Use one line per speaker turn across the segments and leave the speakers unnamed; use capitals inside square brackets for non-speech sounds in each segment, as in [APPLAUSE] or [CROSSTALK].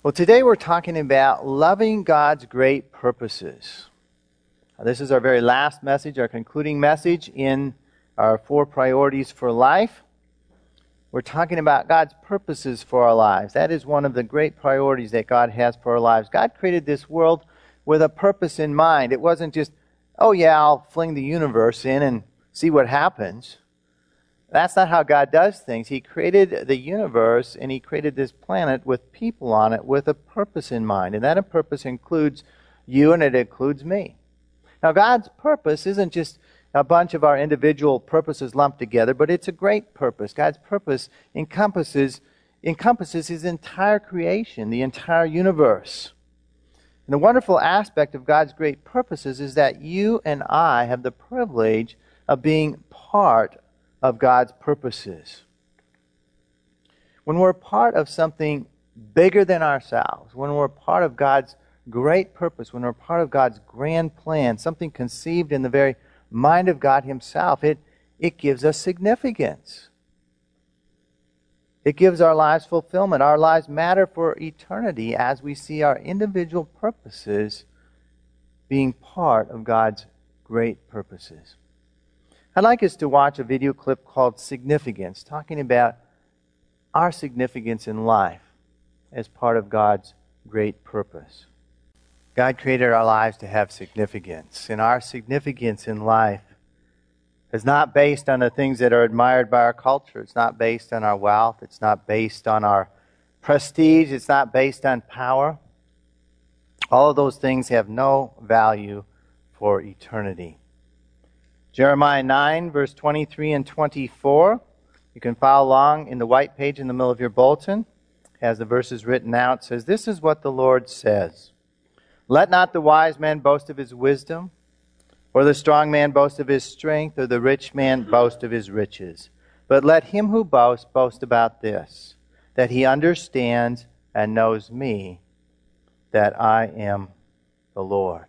Well, today we're talking about loving God's great purposes. This is our very last message, our concluding message in our four priorities for life. We're talking about God's purposes for our lives. That is one of the great priorities that God has for our lives. God created this world with a purpose in mind. It wasn't just, oh, yeah, I'll fling the universe in and see what happens. That's not how God does things. He created the universe and He created this planet with people on it with a purpose in mind. And that purpose includes you and it includes me. Now, God's purpose isn't just a bunch of our individual purposes lumped together, but it's a great purpose. God's purpose encompasses, encompasses His entire creation, the entire universe. And the wonderful aspect of God's great purposes is that you and I have the privilege of being part of God's purposes. When we're part of something bigger than ourselves, when we're part of God's great purpose, when we're part of God's grand plan, something conceived in the very mind of God Himself, it, it gives us significance. It gives our lives fulfillment. Our lives matter for eternity as we see our individual purposes being part of God's great purposes. I'd like us to watch a video clip called Significance, talking about our significance in life as part of God's great purpose. God created our lives to have significance, and our significance in life is not based on the things that are admired by our culture. It's not based on our wealth. It's not based on our prestige. It's not based on power. All of those things have no value for eternity. Jeremiah 9, verse 23 and 24. You can follow along in the white page in the middle of your bulletin. As the verses written out, says, This is what the Lord says Let not the wise man boast of his wisdom, or the strong man boast of his strength, or the rich man boast of his riches. But let him who boasts boast about this, that he understands and knows me, that I am the Lord.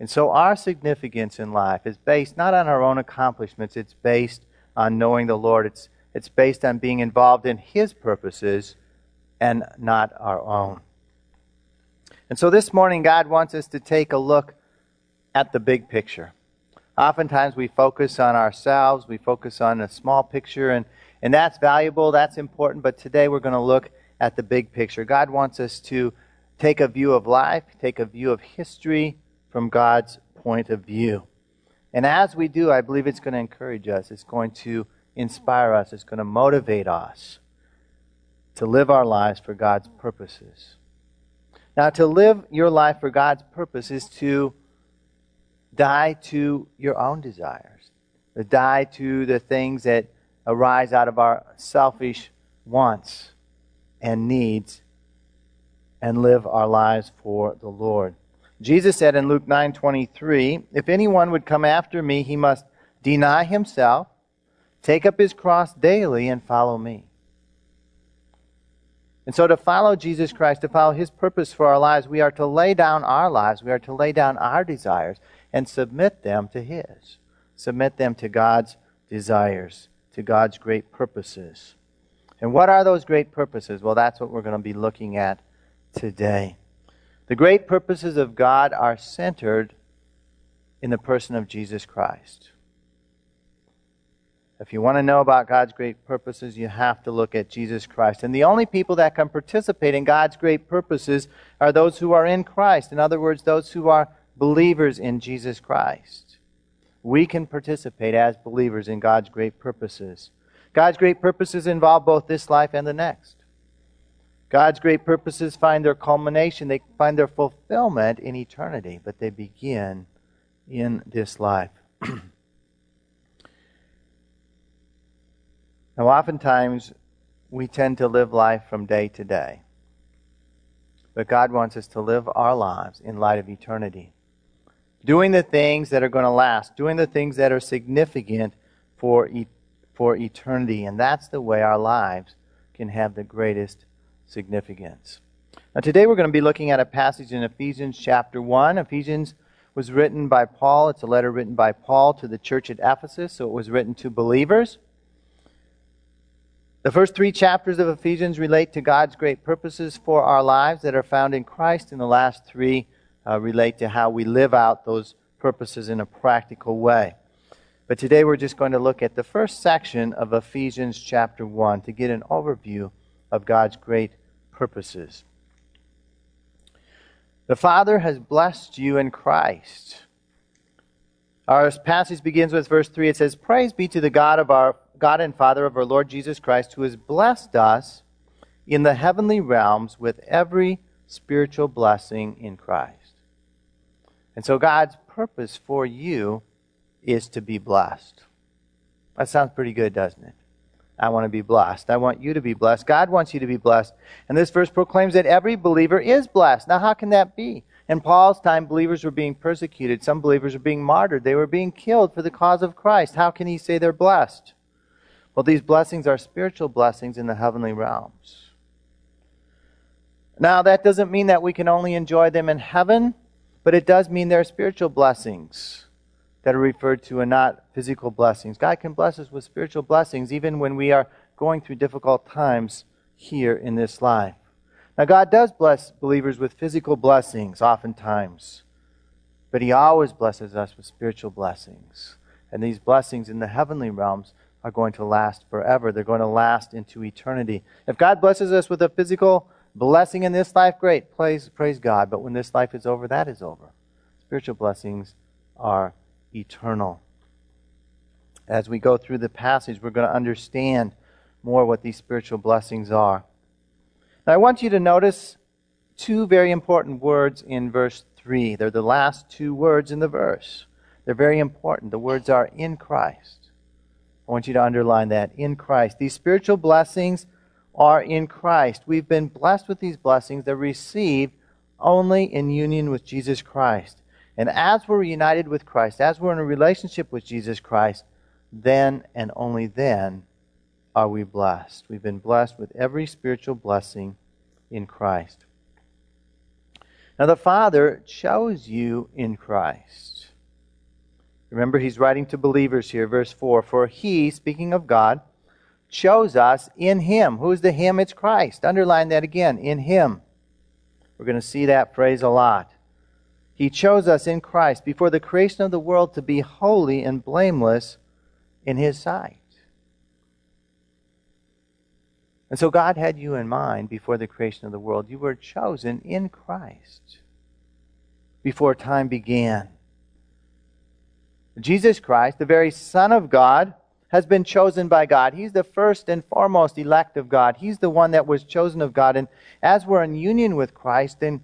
And so our significance in life is based not on our own accomplishments, it's based on knowing the Lord. It's, it's based on being involved in His purposes and not our own. And so this morning, God wants us to take a look at the big picture. Oftentimes we focus on ourselves, we focus on a small picture, and, and that's valuable, that's important, but today we're going to look at the big picture. God wants us to take a view of life, take a view of history, from God's point of view. And as we do, I believe it's going to encourage us. It's going to inspire us. It's going to motivate us to live our lives for God's purposes. Now, to live your life for God's purpose is to die to your own desires, to die to the things that arise out of our selfish wants and needs, and live our lives for the Lord. Jesus said in Luke 9:23, "If anyone would come after me, he must deny himself, take up his cross daily and follow me." And so to follow Jesus Christ, to follow his purpose for our lives, we are to lay down our lives, we are to lay down our desires and submit them to his. Submit them to God's desires, to God's great purposes. And what are those great purposes? Well, that's what we're going to be looking at today. The great purposes of God are centered in the person of Jesus Christ. If you want to know about God's great purposes, you have to look at Jesus Christ. And the only people that can participate in God's great purposes are those who are in Christ. In other words, those who are believers in Jesus Christ. We can participate as believers in God's great purposes. God's great purposes involve both this life and the next. God's great purposes find their culmination, they find their fulfillment in eternity, but they begin in this life. [CLEARS THROAT] now, oftentimes, we tend to live life from day to day. But God wants us to live our lives in light of eternity. Doing the things that are going to last, doing the things that are significant for, e- for eternity. And that's the way our lives can have the greatest significance. Now, today we're going to be looking at a passage in Ephesians chapter 1. Ephesians was written by Paul. It's a letter written by Paul to the church at Ephesus, so it was written to believers. The first three chapters of Ephesians relate to God's great purposes for our lives that are found in Christ, and the last three uh, relate to how we live out those purposes in a practical way. But today we're just going to look at the first section of Ephesians chapter 1 to get an overview of God's great purposes. The Father has blessed you in Christ. Our passage begins with verse 3. It says, Praise be to the God of our God and Father of our Lord Jesus Christ, who has blessed us in the heavenly realms with every spiritual blessing in Christ. And so God's purpose for you is to be blessed. That sounds pretty good, doesn't it? I want to be blessed. I want you to be blessed. God wants you to be blessed. And this verse proclaims that every believer is blessed. Now, how can that be? In Paul's time, believers were being persecuted. Some believers were being martyred. They were being killed for the cause of Christ. How can he say they're blessed? Well, these blessings are spiritual blessings in the heavenly realms. Now, that doesn't mean that we can only enjoy them in heaven, but it does mean they're spiritual blessings that are referred to and not physical blessings. God can bless us with spiritual blessings even when we are going through difficult times here in this life. Now, God does bless believers with physical blessings oftentimes, but He always blesses us with spiritual blessings. And these blessings in the heavenly realms are going to last forever. They're going to last into eternity. If God blesses us with a physical blessing in this life, great. Praise, praise God. But when this life is over, that is over. Spiritual blessings are eternal. As we go through the passage, we're going to understand more what these spiritual blessings are. Now, I want you to notice two very important words in verse 3. They're the last two words in the verse. They're very important. The words are in Christ. I want you to underline that in Christ. These spiritual blessings are in Christ. We've been blessed with these blessings. They're received only in union with Jesus Christ. And as we're united with Christ, as we're in a relationship with Jesus Christ, then and only then are we blessed. We've been blessed with every spiritual blessing in Christ. Now, the Father chose you in Christ. Remember, he's writing to believers here, verse 4 For he, speaking of God, chose us in him. Who's the him? It's Christ. Underline that again, in him. We're going to see that phrase a lot. He chose us in Christ before the creation of the world to be holy and blameless in His sight. And so God had you in mind before the creation of the world. You were chosen in Christ before time began. Jesus Christ, the very Son of God, has been chosen by God. He's the first and foremost elect of God. He's the one that was chosen of God. And as we're in union with Christ, then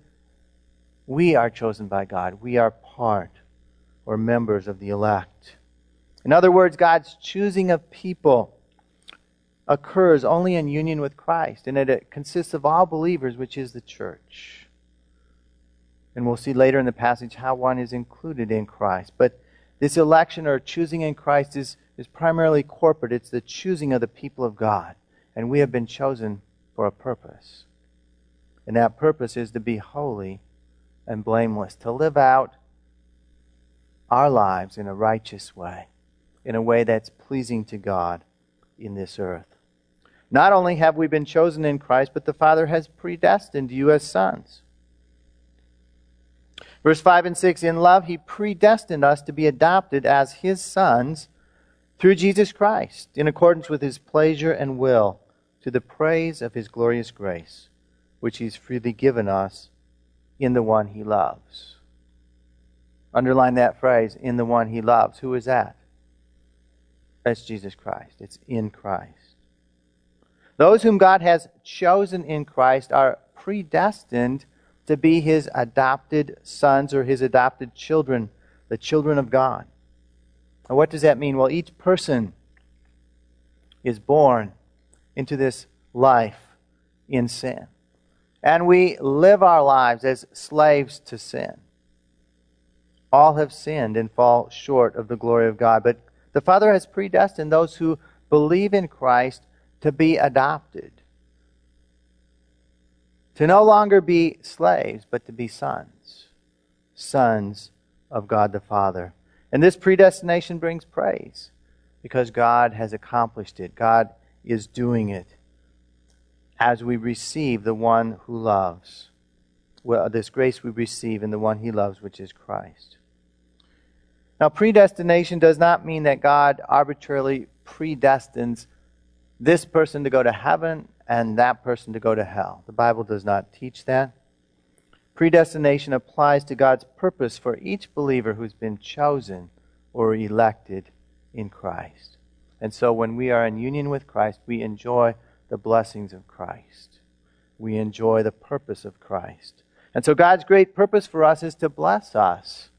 we are chosen by God. We are part or members of the elect. In other words, God's choosing of people occurs only in union with Christ, and it consists of all believers, which is the church. And we'll see later in the passage how one is included in Christ. But this election or choosing in Christ is, is primarily corporate. It's the choosing of the people of God. And we have been chosen for a purpose. And that purpose is to be holy and blameless, to live out our lives in a righteous way, in a way that's pleasing to God in this earth. Not only have we been chosen in Christ, but the Father has predestined you as sons. Verse 5 and 6 In love, He predestined us to be adopted as His sons through Jesus Christ, in accordance with His pleasure and will, to the praise of His glorious grace, which He's freely given us in the one he loves. Underline that phrase, in the one he loves. Who is that? That's Jesus Christ. It's in Christ. Those whom God has chosen in Christ are predestined to be his adopted sons or his adopted children, the children of God. And what does that mean? Well, each person is born into this life in sin and we live our lives as slaves to sin. All have sinned and fall short of the glory of God. But the Father has predestined those who believe in Christ to be adopted. To no longer be slaves, but to be sons. Sons of God the Father. And this predestination brings praise because God has accomplished it. God is doing it as we receive the one who loves. Well, uh, this grace we receive in the one he loves, which is Christ. Now, predestination does not mean that God arbitrarily predestines this person to go to heaven and that person to go to hell. The Bible does not teach that. Predestination applies to God's purpose for each believer who's been chosen or elected in Christ. And so when we are in union with Christ, we enjoy the blessings of Christ. We enjoy the purpose of Christ. And so God's great purpose for us is to bless us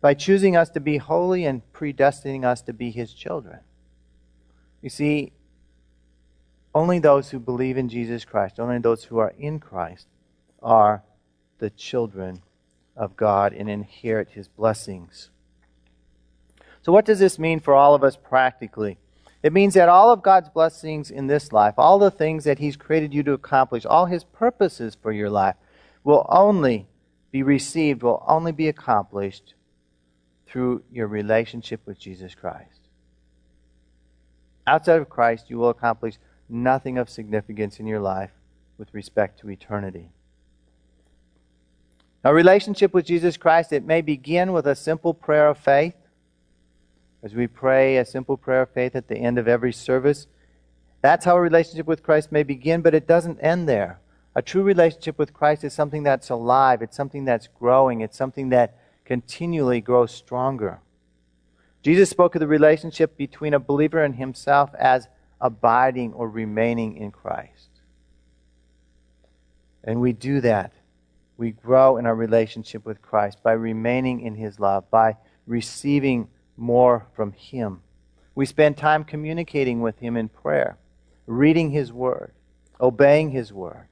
by choosing us to be holy and predestining us to be His children. You see, only those who believe in Jesus Christ, only those who are in Christ, are the children of God and inherit His blessings. So, what does this mean for all of us practically? It means that all of God's blessings in this life, all the things that He's created you to accomplish, all His purposes for your life, will only be received, will only be accomplished through your relationship with Jesus Christ. Outside of Christ, you will accomplish nothing of significance in your life with respect to eternity. A relationship with Jesus Christ, it may begin with a simple prayer of faith. As we pray a simple prayer of faith at the end of every service, that's how a relationship with Christ may begin, but it doesn't end there. A true relationship with Christ is something that's alive, it's something that's growing, it's something that continually grows stronger. Jesus spoke of the relationship between a believer and himself as abiding or remaining in Christ. And we do that. We grow in our relationship with Christ by remaining in His love, by receiving more from Him. We spend time communicating with Him in prayer, reading His Word, obeying His Word.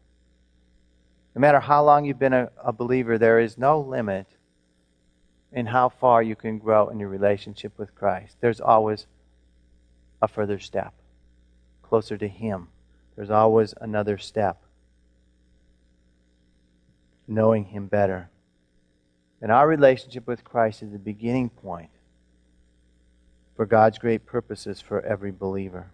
No matter how long you've been a, a believer, there is no limit in how far you can grow in your relationship with Christ. There's always a further step closer to Him. There's always another step. Knowing Him better. And our relationship with Christ is the beginning point for God's great purposes for every believer.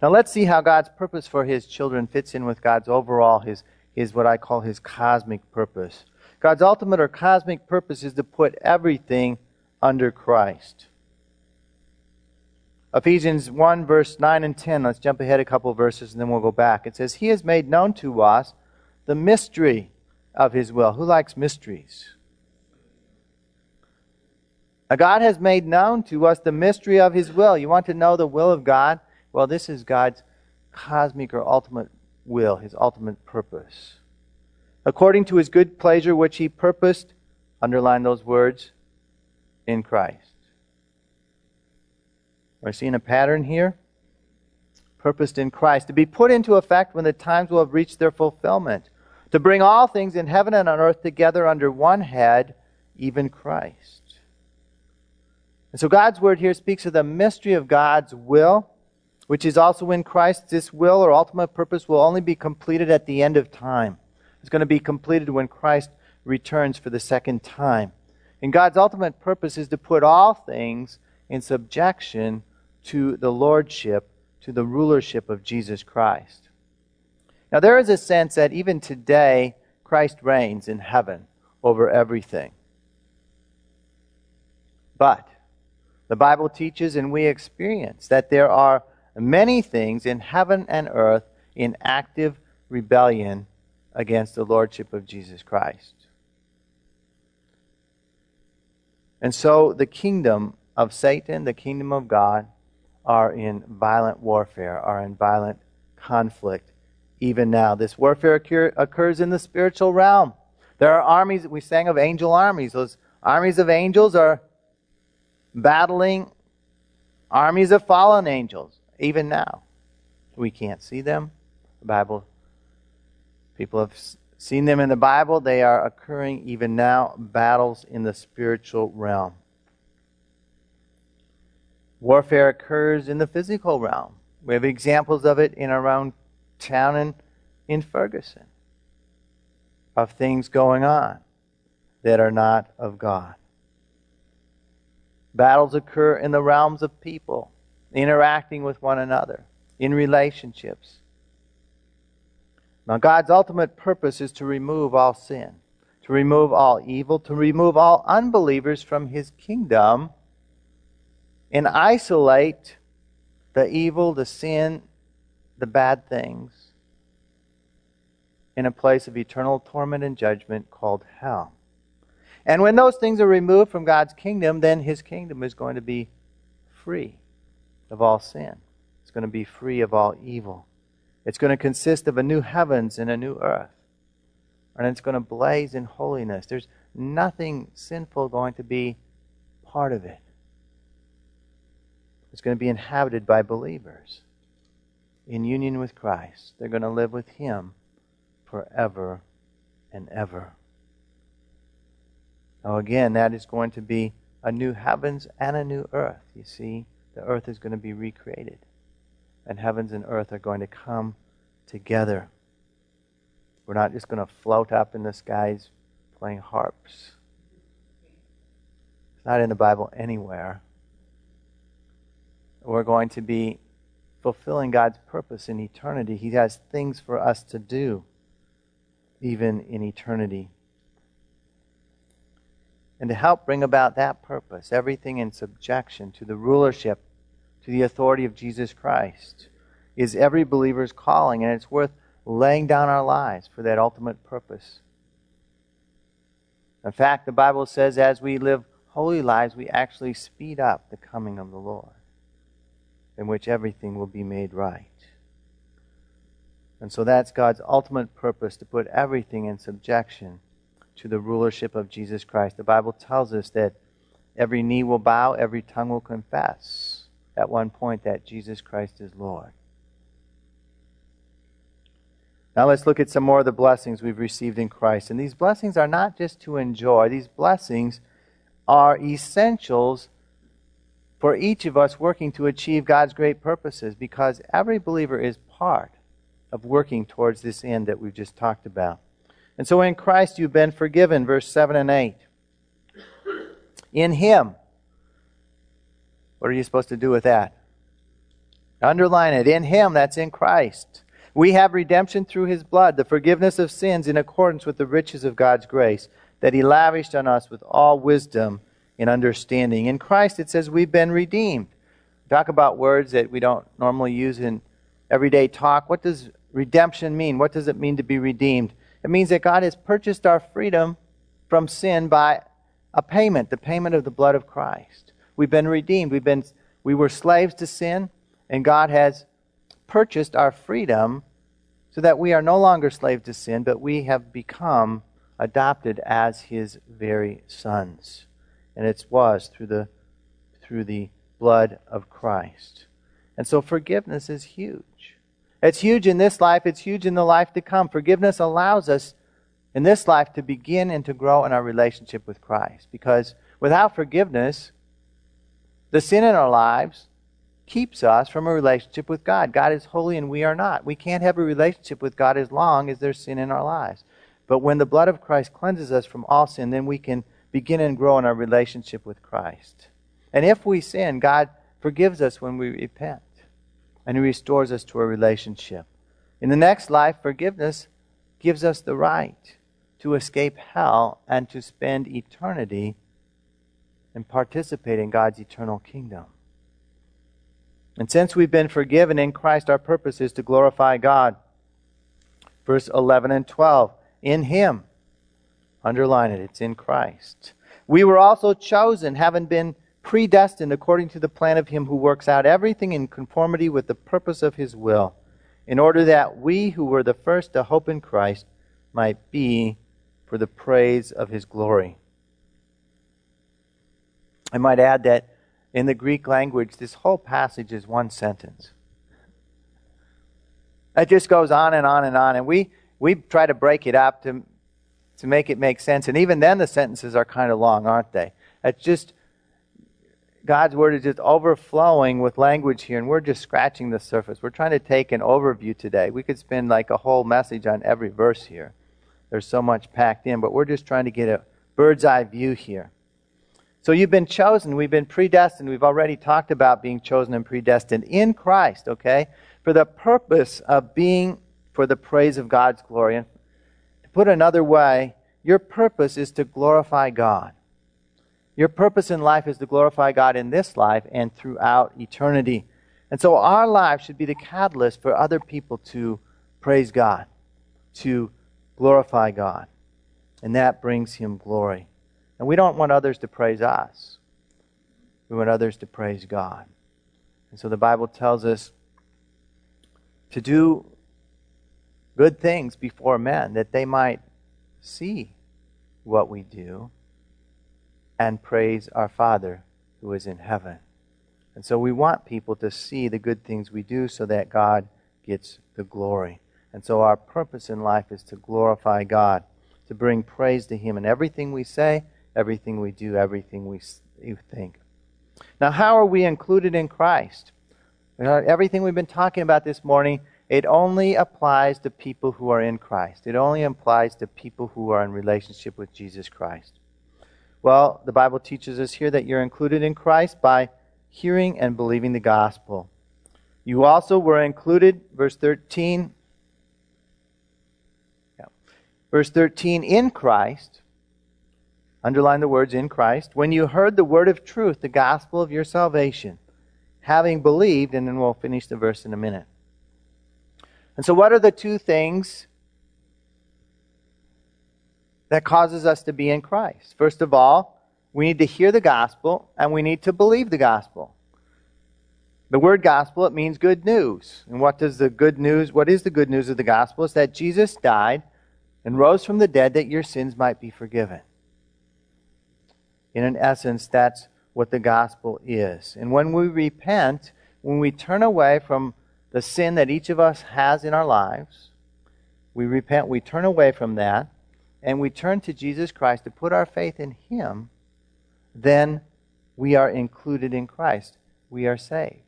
Now let's see how God's purpose for His children fits in with God's overall, His, his what I call His cosmic purpose. God's ultimate or cosmic purpose is to put everything under Christ. Ephesians 1, verse 9 and 10. Let's jump ahead a couple of verses and then we'll go back. It says, He has made known to us the mystery of His will. Who likes mysteries? God has made known to us the mystery of His will. You want to know the will of God? Well, this is God's cosmic or ultimate will, His ultimate purpose. According to His good pleasure, which He purposed, underline those words, in Christ. We're seeing a pattern here. Purposed in Christ, to be put into effect when the times will have reached their fulfillment, to bring all things in heaven and on earth together under one head, even Christ. And so God's word here speaks of the mystery of God's will, which is also in Christ. This will or ultimate purpose will only be completed at the end of time. It's going to be completed when Christ returns for the second time. And God's ultimate purpose is to put all things in subjection to the lordship, to the rulership of Jesus Christ. Now, there is a sense that even today, Christ reigns in heaven over everything. But the Bible teaches and we experience that there are many things in heaven and earth in active rebellion against the lordship of Jesus Christ. And so the kingdom of Satan, the kingdom of God, are in violent warfare, are in violent conflict even now. This warfare occur, occurs in the spiritual realm. There are armies, we sang of angel armies. Those armies of angels are battling armies of fallen angels, even now. We can't see them. The Bible, people have seen them in the Bible. They are occurring even now, battles in the spiritual realm. Warfare occurs in the physical realm. We have examples of it in our own town and in Ferguson of things going on that are not of God. Battles occur in the realms of people interacting with one another. in relationships. Now, God's ultimate purpose is to remove all sin, to remove all evil, to remove all unbelievers from his kingdom, and isolate the evil, the sin, the bad things in a place of eternal torment and judgment called hell. And when those things are removed from God's kingdom, then his kingdom is going to be free of all sin. It's going to be free of all evil. It's going to consist of a new heavens and a new earth. And it's going to blaze in holiness. There's nothing sinful going to be part of it. It's going to be inhabited by believers in union with Christ. They're going to live with Him forever and ever. Now, again, that is going to be a new heavens and a new earth. You see, the earth is going to be recreated, and heavens and earth are going to come together. We're not just going to float up in the skies playing harps. It's not in the Bible anywhere. We're going to be fulfilling God's purpose in eternity. He has things for us to do, even in eternity. And to help bring about that purpose, everything in subjection to the rulership, to the authority of Jesus Christ, is every believer's calling, and it's worth laying down our lives for that ultimate purpose. In fact, the Bible says as we live holy lives, we actually speed up the coming of the Lord in which everything will be made right. And so that's God's ultimate purpose to put everything in subjection to the rulership of Jesus Christ. The Bible tells us that every knee will bow, every tongue will confess at one point that Jesus Christ is Lord. Now let's look at some more of the blessings we've received in Christ. And these blessings are not just to enjoy, these blessings are essentials for each of us working to achieve God's great purposes because every believer is part of working towards this end that we've just talked about. And so in Christ you've been forgiven, verse 7 and 8. In Him. What are you supposed to do with that? Underline it. In Him, that's in Christ. We have redemption through His blood, the forgiveness of sins in accordance with the riches of God's grace, that He lavished on us with all wisdom and understanding. In Christ, it says we've been redeemed. talk about words that we don't normally use in everyday talk. What does redemption mean? What does it mean to be redeemed? It means that God has purchased our freedom from sin by a payment, the payment of the blood of Christ. We've been redeemed. We've been we were slaves to sin, and God has purchased our freedom so that we are no longer slaves to sin, but we have become adopted as his very sons and it was through the through the blood of Christ. And so forgiveness is huge. It's huge in this life, it's huge in the life to come. Forgiveness allows us in this life to begin and to grow in our relationship with Christ because without forgiveness, the sin in our lives keeps us from a relationship with God. God is holy and we are not. We can't have a relationship with God as long as there's sin in our lives. But when the blood of Christ cleanses us from all sin, then we can begin and grow in our relationship with Christ. And if we sin, God forgives us when we repent, and He restores us to a relationship. In the next life, forgiveness gives us the right to escape hell and to spend eternity and participate in God's eternal kingdom. And since we've been forgiven in Christ, our purpose is to glorify God. Verse 11 and 12. In Him, Underline it, it's in Christ. We were also chosen, having been predestined according to the plan of Him who works out everything in conformity with the purpose of His will, in order that we who were the first to hope in Christ might be for the praise of His glory. I might add that in the Greek language, this whole passage is one sentence. It just goes on and on and on, and we, we try to break it up to to make it make sense. And even then, the sentences are kind of long, aren't they? It's just, God's word is just overflowing with language here, and we're just scratching the surface. We're trying to take an overview today. We could spend like a whole message on every verse here. There's so much packed in, but we're just trying to get a bird's eye view here. So you've been chosen, we've been predestined. We've already talked about being chosen and predestined in Christ, okay? for the purpose of being for the praise of God's glory. And to put another way, your purpose is to glorify God. Your purpose in life is to glorify God in this life and throughout eternity. And so our life should be the catalyst for other people to praise God, to glorify God. And that brings Him glory. And we don't want others to praise us, we want others to praise God. And so the Bible tells us to do good things before men that they might see what we do and praise our Father who is in heaven. And so we want people to see the good things we do so that God gets the glory. And so our purpose in life is to glorify God, to bring praise to Him in everything we say, everything we do, everything we think. Now, how are we included in Christ? Everything we've been talking about this morning, it only applies to people who are in Christ. It only applies to people who are in relationship with Jesus Christ. Well, the Bible teaches us here that you're included in Christ by hearing and believing the gospel. You also were included, verse 13. Yeah. Verse 13, in Christ. Underline the words in Christ. When you heard the word of truth, the gospel of your salvation, having believed, and then we'll finish the verse in a minute. And so, what are the two things that causes us to be in Christ. First of all, we need to hear the gospel and we need to believe the gospel. The word gospel, it means good news. And what does the good news, what is the good news of the gospel? It's that Jesus died and rose from the dead that your sins might be forgiven. In an essence, that's what the gospel is. And when we repent, when we turn away from the sin that each of us has in our lives, we repent, we turn away from that, and we turn to Jesus Christ to put our faith in Him, then we are included in Christ. We are saved.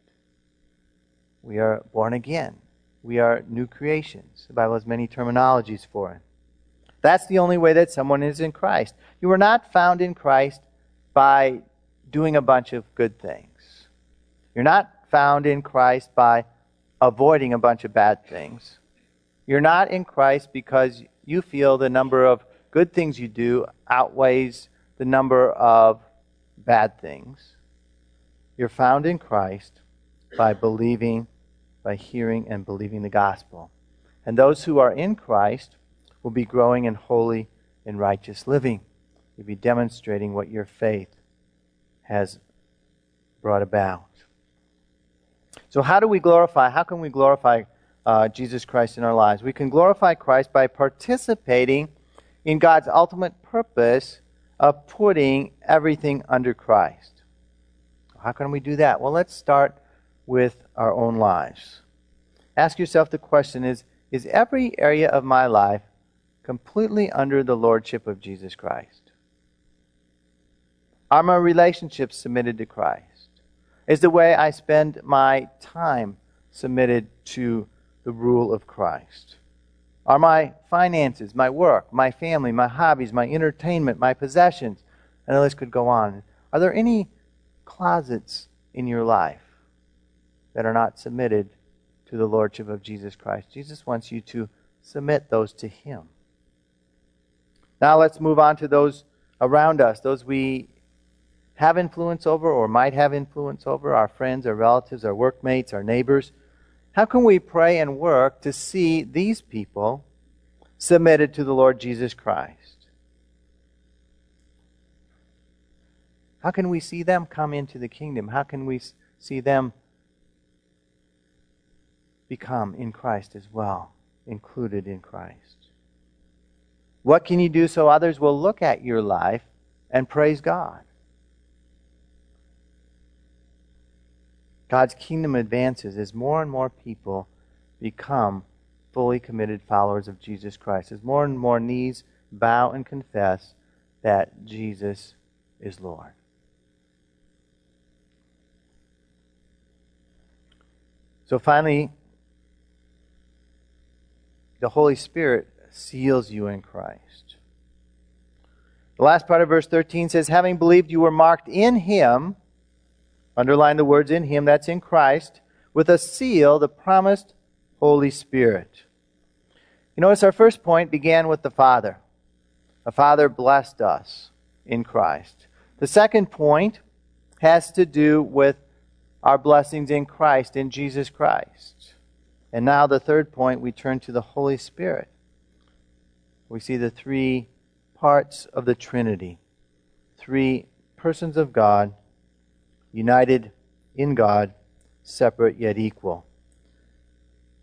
We are born again. We are new creations. The Bible has many terminologies for it. That's the only way that someone is in Christ. You are not found in Christ by doing a bunch of good things. You're not found in Christ by avoiding a bunch of bad things. You're not in Christ because you feel the number of good things you do outweighs the number of bad things. You're found in Christ by believing, by hearing and believing the gospel. And those who are in Christ will be growing in holy and righteous living. You'll be demonstrating what your faith has brought about. So, how do we glorify? How can we glorify uh, Jesus Christ in our lives? We can glorify Christ by participating in God's ultimate purpose of putting everything under Christ. How can we do that? Well, let's start with our own lives. Ask yourself the question is, is every area of my life completely under the lordship of Jesus Christ? Are my relationships submitted to Christ? Is the way I spend my time submitted to the rule of Christ? Are my finances, my work, my family, my hobbies, my entertainment, my possessions, and the list could go on. Are there any closets in your life that are not submitted to the Lordship of Jesus Christ? Jesus wants you to submit those to Him. Now let's move on to those around us, those we have influence over or might have influence over, our friends, our relatives, our workmates, our neighbors. How can we pray and work to see these people submitted to the Lord Jesus Christ? How can we see them come into the kingdom? How can we see them become in Christ as well, included in Christ? What can you do so others will look at your life and praise God? God's kingdom advances as more and more people become fully committed followers of Jesus Christ, as more and more knees bow and confess that Jesus is Lord. So finally, the Holy Spirit seals you in Christ. The last part of verse 13 says, Having believed you were marked in Him Underline the words in Him, that's in Christ, with a seal, the promised Holy Spirit. You notice our first point began with the Father. The Father blessed us in Christ. The second point has to do with our blessings in Christ, in Jesus Christ. And now, the third point, we turn to the Holy Spirit. We see the three parts of the Trinity three persons of God, united in God, separate yet equal.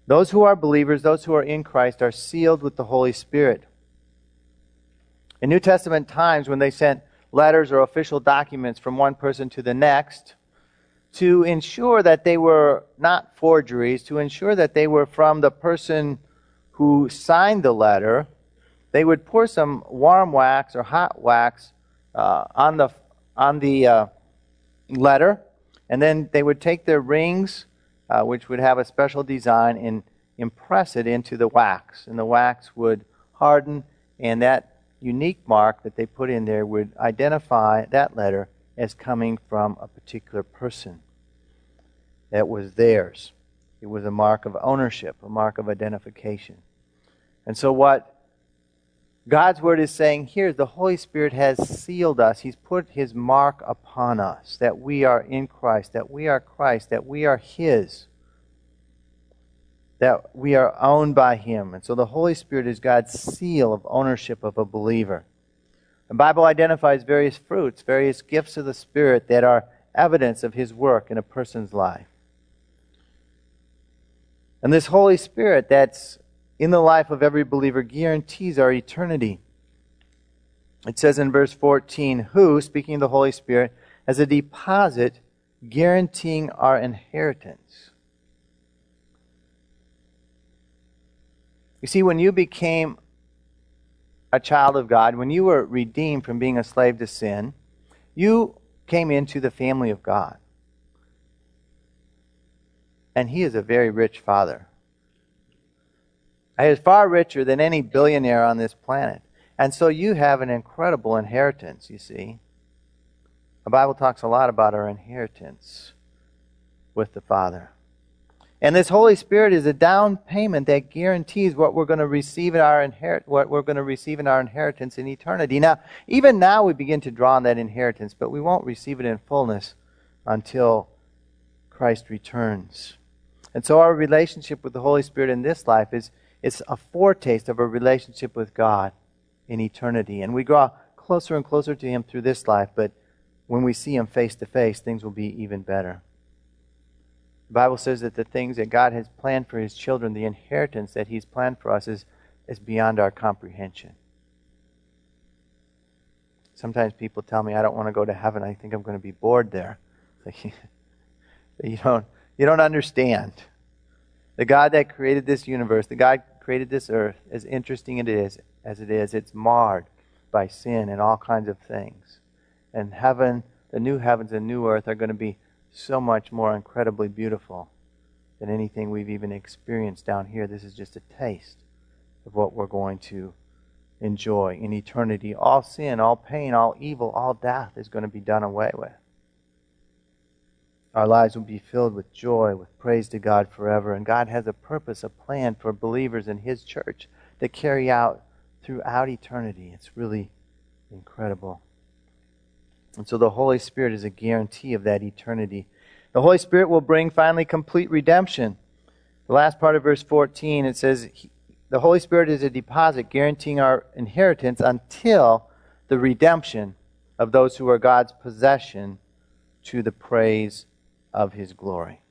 Those who are believers, those who are in Christ, are sealed with the Holy Spirit. In New Testament times, when they sent letters or official documents from one person to the next, to ensure that they were not forgeries, to ensure that they were from the person who signed the letter, they would pour some warm wax or hot wax uh, on the on the uh, letter, and then they would take their rings, uh, which would have a special design, and impress it into the wax, and the wax would harden, and that unique mark that they put in there would identify that letter as coming from a particular person that was theirs. It was a mark of ownership, a mark of identification. And so, what God's word is saying here the Holy Spirit has sealed us. He's put his mark upon us that we are in Christ, that we are Christ, that we are his, that we are owned by him. And so the Holy Spirit is God's seal of ownership of a believer. The Bible identifies various fruits, various gifts of the Spirit that are evidence of his work in a person's life. And this Holy Spirit that's in the life of every believer guarantees our eternity. It says in verse 14, who, speaking of the Holy Spirit, as a deposit guaranteeing our inheritance. You see, when you became a child of God, when you were redeemed from being a slave to sin, you came into the family of God. And He is a very rich Father. He is far richer than any billionaire on this planet. And so you have an incredible inheritance, you see. The Bible talks a lot about our inheritance with the Father. And this Holy Spirit is a down payment that guarantees what we're going to receive in our inherit what we're going to receive in our inheritance in eternity. Now, even now we begin to draw on that inheritance, but we won't receive it in fullness until Christ returns. And so our relationship with the Holy Spirit in this life is it's a foretaste of a relationship with God in eternity. And we draw closer and closer to Him through this life, but when we see Him face to face, things will be even better. The Bible says that the things that God has planned for His children, the inheritance that He's planned for us, is, is beyond our comprehension. Sometimes people tell me, I don't want to go to heaven. I think I'm going to be bored there. [LAUGHS] you, don't, you don't understand. The God that created this universe, the God created this earth, as interesting it is as it is, it's marred by sin and all kinds of things. And heaven, the new heavens and new earth are going to be so much more incredibly beautiful than anything we've even experienced down here. This is just a taste of what we're going to enjoy in eternity. All sin, all pain, all evil, all death is going to be done away with. Our lives will be filled with joy, with praise to God forever. And God has a purpose, a plan for believers in His church to carry out throughout eternity. It's really incredible. And so the Holy Spirit is a guarantee of that eternity. The Holy Spirit will bring finally complete redemption. The last part of verse 14, it says, The Holy Spirit is a deposit guaranteeing our inheritance until the redemption of those who are God's possession to the praise of his glory.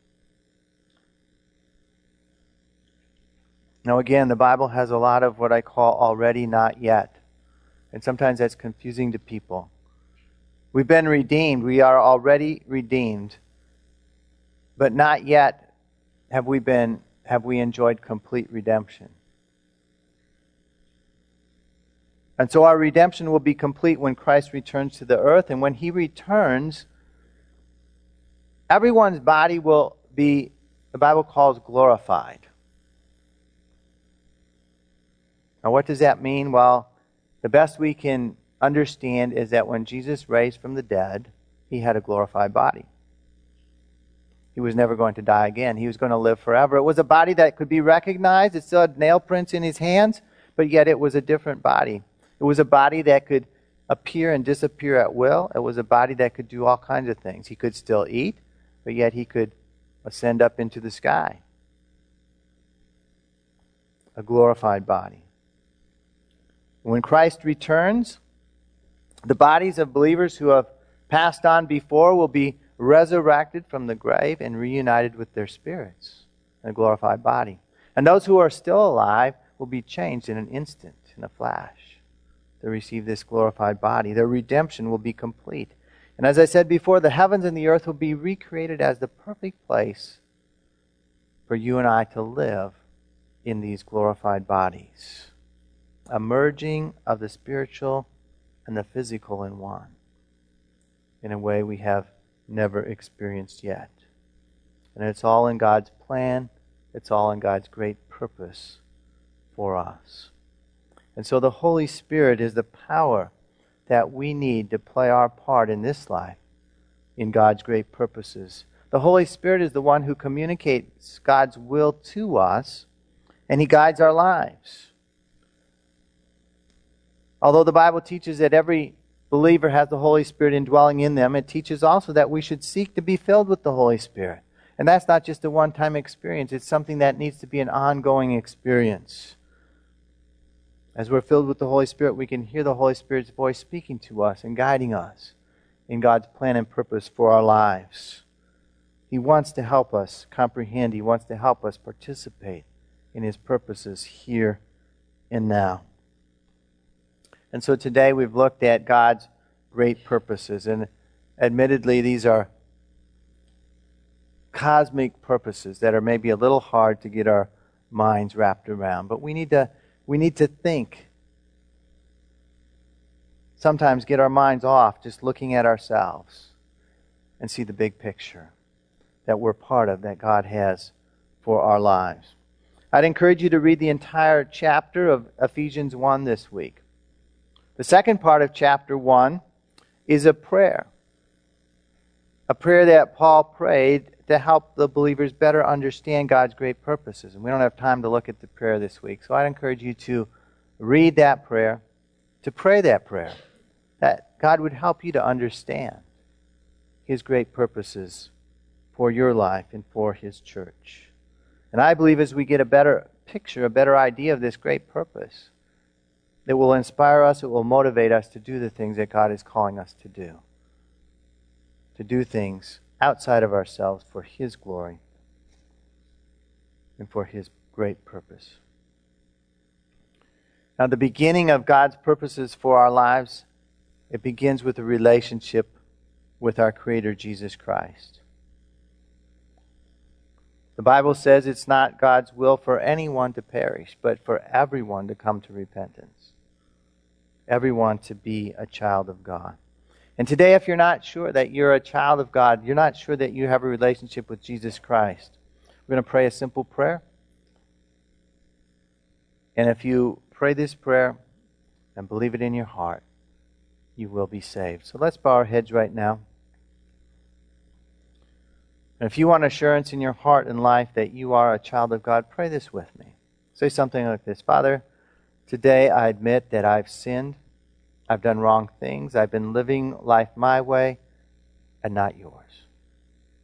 Now, again, the Bible has a lot of what I call already not yet. And sometimes that's confusing to people. We've been redeemed. We are already redeemed. But not yet have we been have we enjoyed complete redemption. And so our redemption will be complete when Christ returns to the earth. And when he returns, everyone's body will be, the Bible calls glorified. Now, what does that mean? Well, the best we can understand is that when Jesus raised from the dead, he had a glorified body. he was never going to die again. He was going to live forever. It was a body that could be recognized. It still had nail prints in his hands, but yet it was a different body. It was a body that could appear and disappear at will. It was a body that could do all kinds of things. He could still eat, but yet he could ascend up into the sky. A glorified body. When Christ returns, the bodies of believers who have passed on before will be resurrected from the grave and reunited with their spirits in a glorified body. And those who are still alive will be changed in an instant, in a flash, to receive this glorified body. Their redemption will be complete. And as I said before, the heavens and the earth will be recreated as the perfect place for you and I to live in these glorified bodies. A merging of the spiritual and the physical in one in a way we have never experienced yet. And it's all in God's plan, it's all in God's great purpose for us. And so the Holy Spirit is the power that we need to play our part in this life in God's great purposes. The Holy Spirit is the one who communicates God's will to us, and He guides our lives. Although the Bible teaches that every believer has the Holy Spirit indwelling in them, it teaches also that we should seek to be filled with the Holy Spirit. And that's not just a one time experience, it's something that needs to be an ongoing experience. As we're filled with the Holy Spirit, we can hear the Holy Spirit's voice speaking to us and guiding us in God's plan and purpose for our lives. He wants to help us comprehend, He wants to help us participate in His purposes here and now. And so today we've looked at God's great purposes. And admittedly, these are cosmic purposes that are maybe a little hard to get our minds wrapped around. But we need to, we need to think. Sometimes get our minds off just looking at ourselves and see the big picture that we're part of, that God has for our lives. I'd encourage you to read the entire chapter of Ephesians 1 this week. The second part of chapter 1 is a prayer. A prayer that Paul prayed to help the believers better understand God's great purposes. And we don't have time to look at the prayer this week. So I'd encourage you to read that prayer, to pray that prayer, that God would help you to understand His great purposes for your life and for His church. And I believe as we get a better picture, a better idea of this great purpose, it will inspire us, it will motivate us to do the things that God is calling us to do. To do things outside of ourselves for His glory and for His great purpose. Now, the beginning of God's purposes for our lives, it begins with a relationship with our Creator, Jesus Christ. The Bible says it's not God's will for anyone to perish, but for everyone to come to repentance everyone to be a child of God. And today, if you're not sure that you're a child of God, you're not sure that you have a relationship with Jesus Christ, we're going to pray a simple prayer. And if you pray this prayer and believe it in your heart, you will be saved. So let's bow our heads right now. And if you want assurance in your heart and life that you are a child of God, pray this with me. Say something like this Father, Today I admit that I've sinned. I've done wrong things. I've been living life my way and not yours.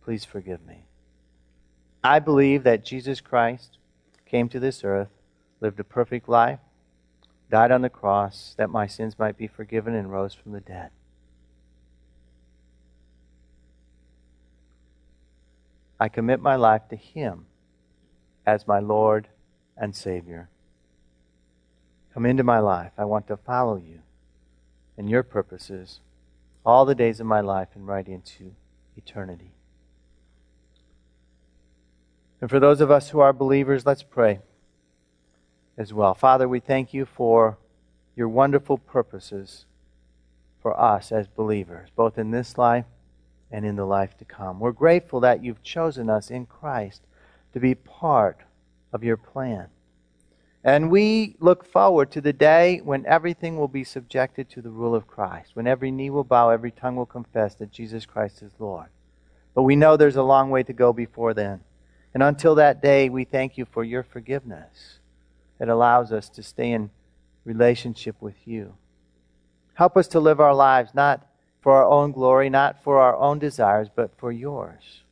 Please forgive me. I believe that Jesus Christ came to this earth, lived a perfect life, died on the cross that my sins might be forgiven, and rose from the dead. I commit my life to Him as my Lord and Savior. Come into my life. I want to follow you and your purposes all the days of my life and right into eternity. And for those of us who are believers, let's pray as well. Father, we thank you for your wonderful purposes for us as believers, both in this life and in the life to come. We're grateful that you've chosen us in Christ to be part of your plan. And we look forward to the day when everything will be subjected to the rule of Christ, when every knee will bow, every tongue will confess that Jesus Christ is Lord. But we know there's a long way to go before then. And until that day, we thank you for your forgiveness that allows us to stay in relationship with you. Help us to live our lives not for our own glory, not for our own desires, but for yours.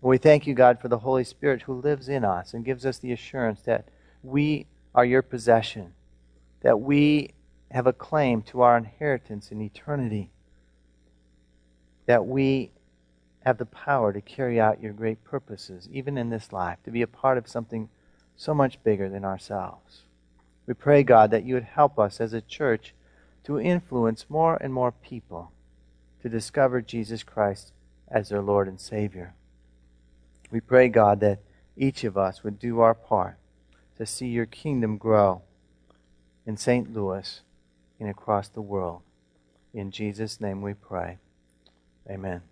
We thank you, God, for the Holy Spirit who lives in us and gives us the assurance that we are your possession, that we have a claim to our inheritance in eternity, that we have the power to carry out your great purposes, even in this life, to be a part of something so much bigger than ourselves. We pray, God, that you would help us as a church to influence more and more people to discover Jesus Christ as their Lord and Savior. We pray, God, that each of us would do our part to see your kingdom grow in St. Louis and across the world. In Jesus' name we pray. Amen.